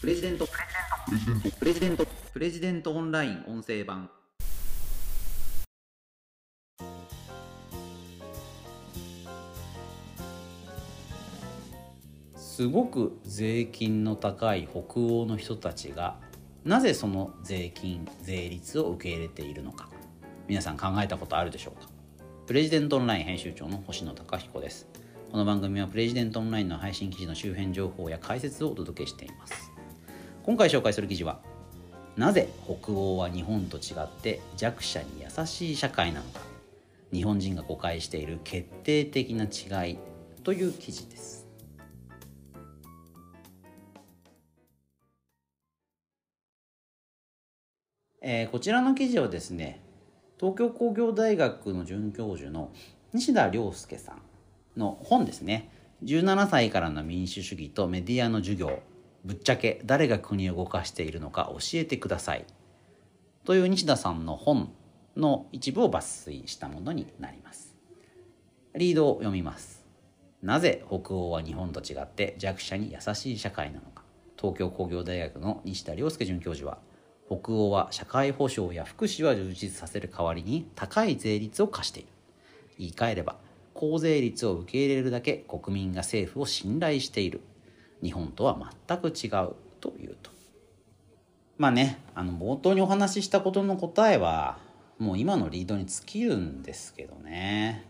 プレジデント。プレジデント。プレジデントオンライン音声版。すごく税金の高い北欧の人たちがなぜその税金税率を受け入れているのか。皆さん考えたことあるでしょうか。プレジデントオンライン編集長の星野貴彦です。この番組はプレジデントオンラインの配信記事の周辺情報や解説をお届けしています。今回紹介する記事はなぜ北欧は日本と違って弱者に優しい社会なのか日本人が誤解している決定的な違いという記事です。えー、こちらの記事はですね東京工業大学の准教授の西田亮介さんの本ですね。17歳からの民主主義とメディアの授業。ぶっちゃけ誰が国を動かしているのか教えてください。という西田さんの本の一部を抜粋したものになります。リードを読みます。なぜ北欧は日本と違って弱者に優しい社会なのか。東京工業大学の西田亮介准教授は北欧は社会保障や福祉は充実させる代わりに高い税率を課している。言い換えれば高税率を受け入れるだけ国民が政府を信頼している。日本とは全く違うというと。まあねあの冒頭にお話ししたことの答えはもう今のリードに尽きるんですけどね。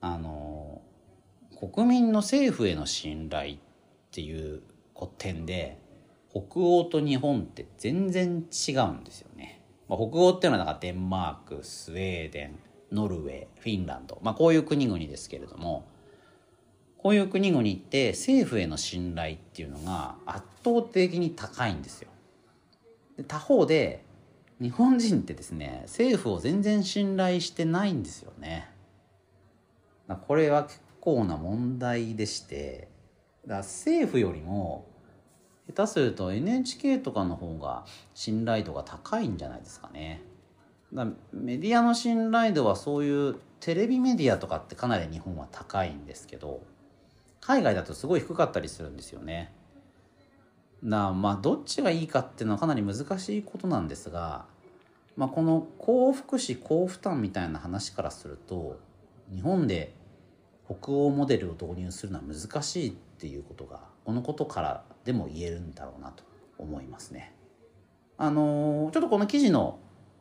あの国民の政府への信頼っていう点で北欧と日本って全然違うんですよね。まあ、北欧っていうのはなんかデンマークスウェーデンノルウェーフィンランド、まあ、こういう国々ですけれどもこういう国々って政府への信頼っていうのが圧倒的に高いんですよ。で他方で日本人ってですね政府を全然信頼してないんですよね。これは結構な問題でしてだ政府よりも下手すると NHK とかの方が信頼度が高いんじゃないですかね。だメディアの信頼度はそういうテレビメディアとかってかなり日本は高いんですけど海外だとすごい低かったりするんですよね。だまあどっちがいいかっていうのはかなり難しいことなんですが、まあ、この高福祉高負担みたいな話からすると日本で北欧モデルを導入するのは難しいっていうことがこのことからでも言えるんだろうなと思いますね。あのちょっとこの記事の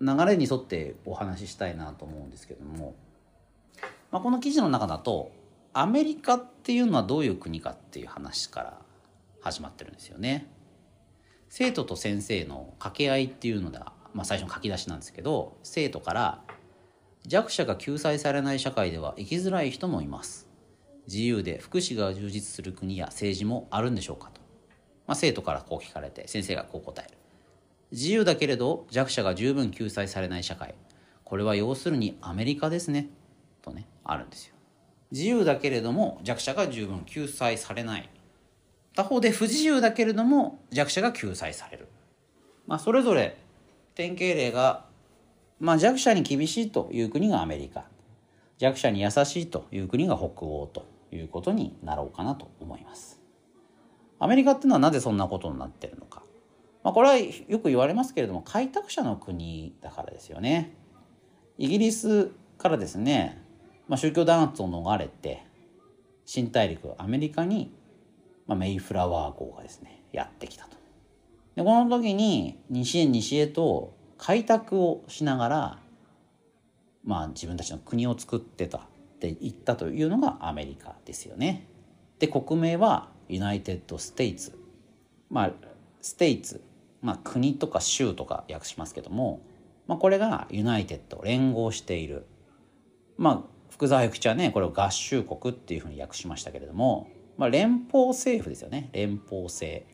流れに沿ってお話ししたいなと思うんですけども、まあ、この記事の中だとアメリカっていうのはどういう国かっていう話から始まってるんですよね。生徒と先生の掛け合いっていうのが、まあ、最初の書き出しなんですけど生徒から弱者が救済されない社会では生きづらい人もいます。自由で福祉が充実する国や政治もあるんでしょうかと、まあ、生徒からこう聞かれて先生がこう答える。自由だけれど弱者が十分救済されない社会。これは要するにアメリカですね。とねあるんですよ。自由だけれども弱者が十分救済されない。他方で不自由だけれども弱者が救済される。まあそれぞれ典型例が、まあ、弱者に厳しいという国がアメリカ。弱者に優しいという国が北欧ということになろうかなと思います。アメリカっていうのはなぜそんなことになってるのか。まあ、これはよく言われますけれども開拓者の国だからですよね。イギリスからですね、まあ、宗教弾圧を逃れて新大陸アメリカに、まあ、メイフラワー号がですねやってきたと。でこの時に西へ西へと開拓をしながら、まあ、自分たちの国を作ってたって言ったというのがアメリカですよね。で国名は United States。まあ States まあ、国とか州とか訳しますけども、まあ、これが United 連合しているまあ福沢諭吉はねこれを合衆国っていうふうに訳しましたけれども、まあ、連邦政府ですよね。連邦制。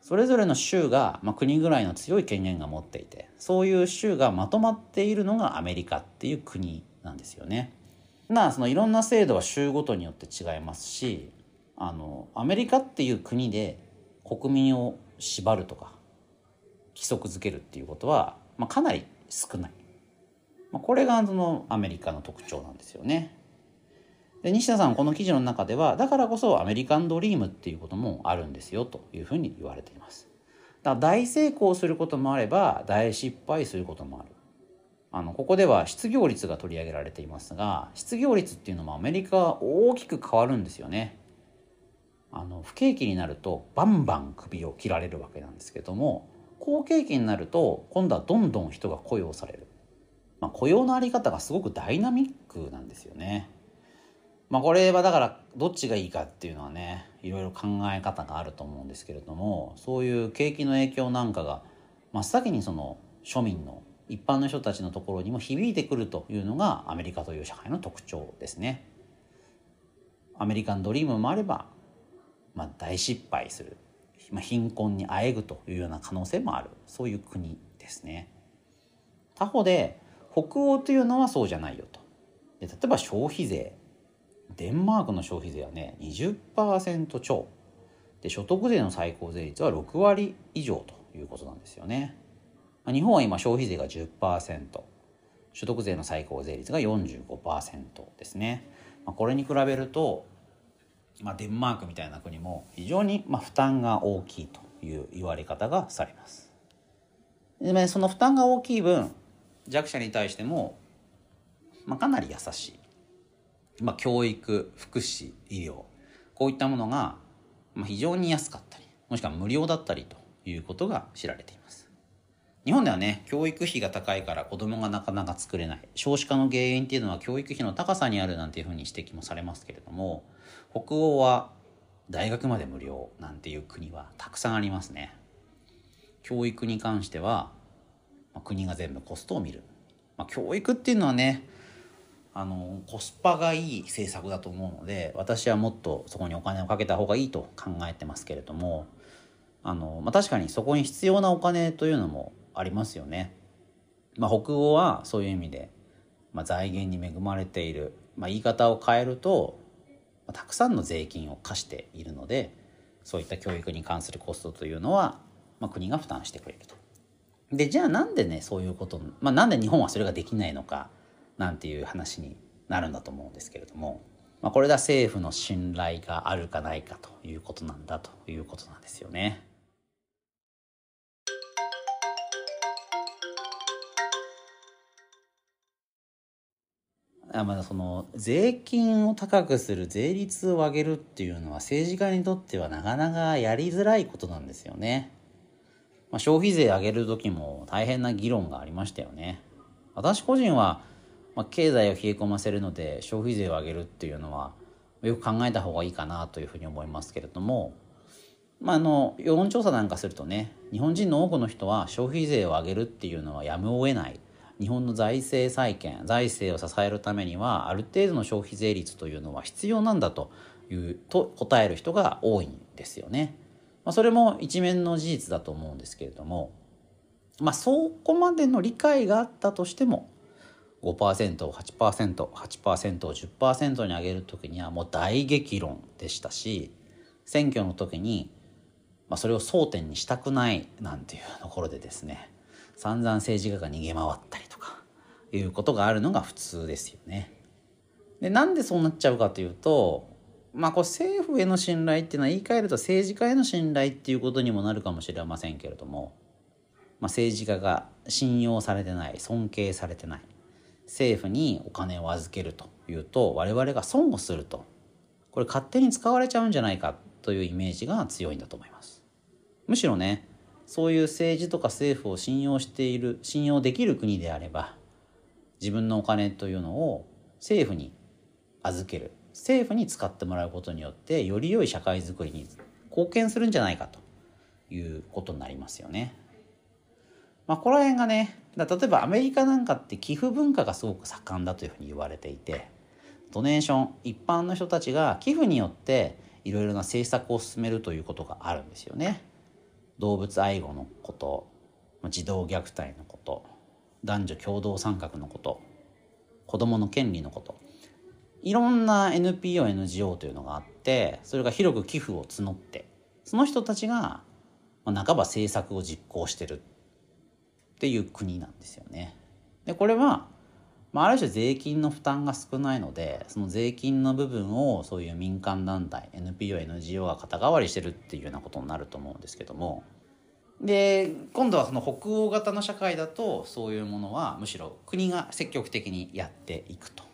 それぞれの州が、まあ、国ぐらいの強い権限が持っていてそういう州がまとまっているのがアメリカっていう国なんですよね。なそのいろんな制度は州ごとによって違いますしあのアメリカっていう国で国民を縛るとか規則づけるっていうことは、まあ、かなり少ない、まあ、これがそのアメリカの特徴なんですよね。で西田さんこの記事の中ではだからこそアメリカンドリームっていうこともあるんですよというふうに言われています。だ大成功することもあれば大失敗することもあるあのここでは失業率が取り上げられていますが失業率っていうのもアメリカは大きく変わるんですよね。あの不景気になるとバンバン首を切られるわけなんですけども好景気になると今度はどんどん人が雇用される、まあ、雇用の在り方がすごくダイナミックなんですよね。まあ、これはだからどっちがいいかっていうのはねいろいろ考え方があると思うんですけれどもそういう景気の影響なんかが真っ先にその庶民の一般の人たちのところにも響いてくるというのがアメリカという社会の特徴ですね。アメリカンドリームもあれば、まあ、大失敗する、まあ、貧困にあえぐというような可能性もあるそういう国ですね。他方で北欧というのはそうじゃないよと。で例えば消費税デンマークの消費税はね20%超で所得税の最高税率は6割以上ということなんですよね。ま日本は今消費税が10%所得税の最高税率が45%ですね。まこれに比べると、まあ、デンマークみたいな国も非常にまあ負担が大きいという言われ方がされます。でねその負担が大きい分弱者に対しても、まあ、かなり優しい、まあ、教育福祉医療こういったものが非常に安かったりもしくは無料だったりということが知られています。日本ではね教育費が高いから子供がなかなか作れない。少子化の原因っていうのは教育費の高さにあるなんていうふうに指摘もされますけれども北欧は大学まで無料なんていう国はたくさんありますね。教育に関しては、まあ、国が全部コストを見る、まあ、教育っていうのはねあのコスパがいい政策だと思うので私はもっとそこにお金をかけた方がいいと考えてますけれどもあの、まあ、確かにそこに必要なお金というのもありますよね。まあ、北欧はそういう意味で、まあ、財源に恵まれている、まあ、言い方を変えると、まあ、たくさんの税金を課しているのでそういった教育に関するコストというのは、まあ、国が負担してくれると。でじゃあなんでねそういうこと、まあ、なんで日本はそれができないのかなんていう話になるんだと思うんですけれども、まあ、これが政府の信頼があるかないかということなんだということなんですよね。あまあ、その税金を高くする税率を上げるっていうのは政治家にとってはなかなかやりづらいことなんですよね。まあ、消費税上げる時も大変な議論がありましたよね。私個人は、まあ、経済を冷え込ませるので消費税を上げるっていうのはよく考えた方がいいかなというふうに思いますけれども、まあ、あの世論調査なんかするとね日本人の多くの人は消費税を上げるっていうのはやむを得ない日本の財政再建財政を支えるためにはある程度の消費税率というのは必要なんだというと答える人が多いんですよね。まあ、それも一面の事実だと思うんですけれども、まあ、そこまでの理解があったとしても5%を 8%8% を10%に上げる時にはもう大激論でしたし選挙の時に、まあ、それを争点にしたくないなんていうところでですね散々政治家が逃げ回ったりとかいうことがあるのが普通ですよね。でなんでそうなっちゃうかというとまあこう政府への信頼っていうのは言い換えると政治家への信頼っていうことにもなるかもしれませんけれども、まあ、政治家が信用されてない尊敬されてない政府にお金を預けるというと我々が損をするとこれ勝手に使われちゃうんじゃないかというイメージが強いんだと思います。むしろねそういう政治とか政府を信用している信用できる国であれば自分のお金というのを政府に預ける政府に使ってもらうことによってより良い社会づくりに貢献するんじゃないかということになりますよね。まあ、この辺がね例えばアメリカなんかって寄付文化がすごく盛んだというふうに言われていてドネーション一般の人たちが寄付によっていろいろな政策を進めるということがあるんですよね。動物愛護のこと児童虐待のこと男女共同参画のこと子どもの権利のこといろんな NPONGO というのがあってそれが広く寄付を募ってその人たちが、まあ、半ば政策を実行してるっていう国なんですよね。でこれはまあ、ある種税金の負担が少ないのでその税金の部分をそういう民間団体 NPO、NGO が肩代わりしてるっていうようなことになると思うんですけどもで今度はその北欧型の社会だとそういうものはむしろ国が積極的にやっていくと。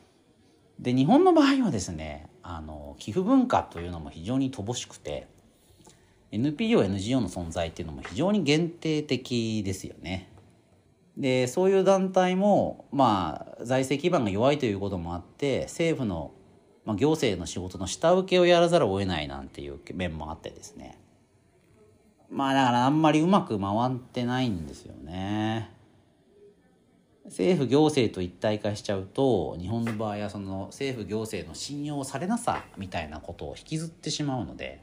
で日本の場合はですねあの寄付文化というのも非常に乏しくて NPO、NGO の存在っていうのも非常に限定的ですよね。でそういう団体もまあ財政基盤が弱いということもあって政府の、まあ、行政の仕事の下請けをやらざるを得ないなんていう面もあってですねまあだからあんまりうまく回ってないんですよね。政府行政と一体化しちゃうと日本の場合はその政府行政の信用されなさみたいなことを引きずってしまうので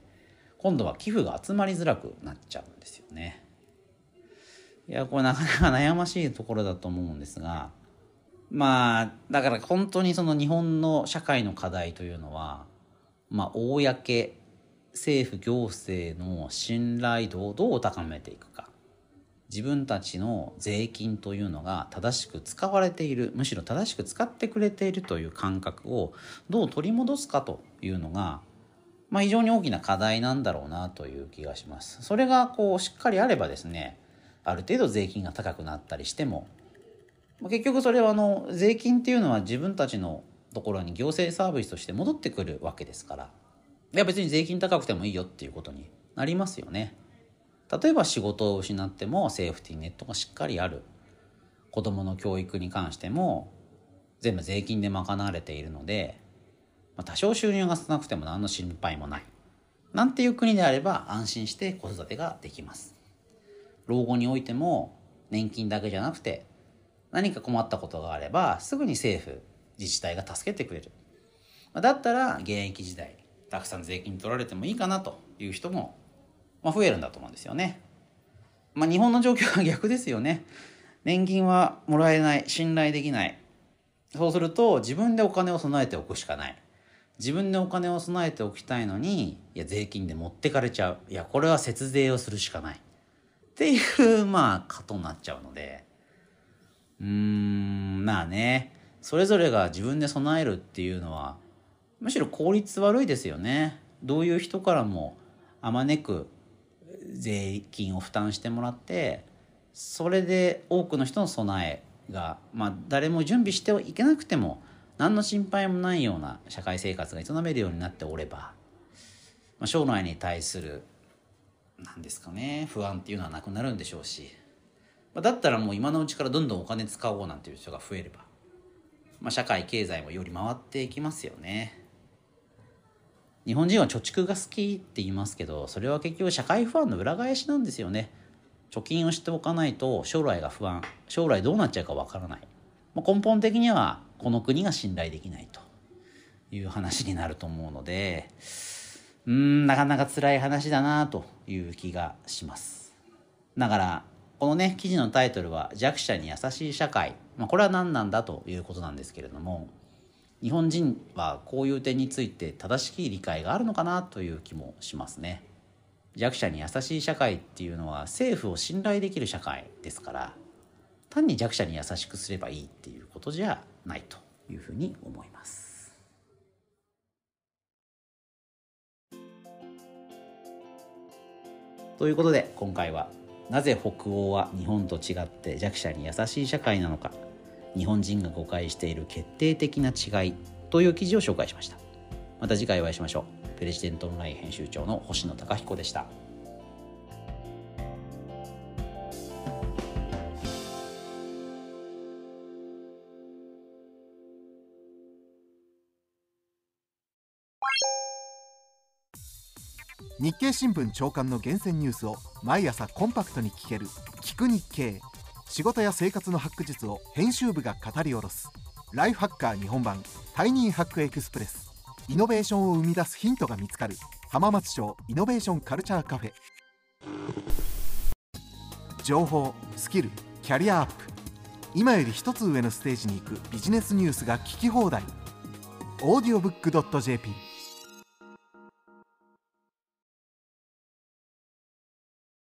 今度は寄付が集まりづらくなっちゃうんですよね。いやこれなかなか悩ましいところだと思うんですがまあだから本当にその日本の社会の課題というのはまあ公政府行政の信頼度をどう高めていくか自分たちの税金というのが正しく使われているむしろ正しく使ってくれているという感覚をどう取り戻すかというのが、まあ、非常に大きな課題なんだろうなという気がします。それがこうしっかりあればですねある程度税金が高くなったりしても結局それはあの税金っていうのは自分たちのところに行政サービスとして戻ってくるわけですからいや別に税金高くてもいいよっていうことになりますよね。例えば仕事を失ってもセーフティーネットがしっかりある。子どもの教育に関しても全部税金で賄われているので、まあ、多少収入が少なくても何の心配もない。なんていう国であれば安心して子育てができます。老後においても年金だけじゃなくて何か困ったことがあればすぐに政府自治体が助けてくれる。だったら現役時代たくさん税金取られてもいいかなという人も、まあ、増えるんだと思うんですよね。まあ、日本の状況は逆ですよね。年金はもらえない、信頼できない。そうすると自分でお金を備えておくしかない。自分でお金を備えておきたいのに、いや、税金で持ってかれちゃう。いや、これは節税をするしかない。っていう、まあ、ことなっちゃうので、うーん、まあね、それぞれが自分で備えるっていうのは、むしろ効率悪いですよね。どういう人からもあまねく税金を負担してもらってそれで多くの人の備えが、まあ、誰も準備してはいけなくても何の心配もないような社会生活が営めるようになっておれば、まあ、将来に対する何ですかね不安っていうのはなくなるんでしょうし、まあ、だったらもう今のうちからどんどんお金使おうなんていう人が増えれば、まあ、社会経済もより回っていきますよね。日本人は貯蓄が好きって言いますけどそれは結局社会不安の裏返しなんですよね。貯金をしておかないと将来が不安。将来どうなっちゃうかわからない、まあ、根本的にはこの国が信頼できないと。いう話になると思うのでうんなかなか辛い話だなという気がします。だからこのね記事のタイトルは「弱者に優しい社会」まあ、これは何なんだということなんですけれども日本人はこういう点について正しい理解があるのかなという気もしますね。弱者に優しい社会っていうのは政府を信頼できる社会ですから単に弱者に優しくすればいいっていうことじゃないというふうに思います。ということで今回はなぜ北欧は日本と違って弱者に優しい社会なのか日本人が誤解している決定的な違いという記事を紹介しました。また次回お会いしましょう。プレジデントオンライン編集長の星野貴彦でした。日経新聞朝刊の厳選ニュースを毎朝コンパクトに聞ける「聞く日経」仕事や生活のハック術を編集部が語り下ろすライフハッカー日本版タイニーハックエクスプレス。イノベーションを生み出すヒントが見つかる浜松町イノベーションカルチャーカフェ。情報スキルキャリアアップ。今より一つ上のステージに行くビジネスニュースが聞き放題。オ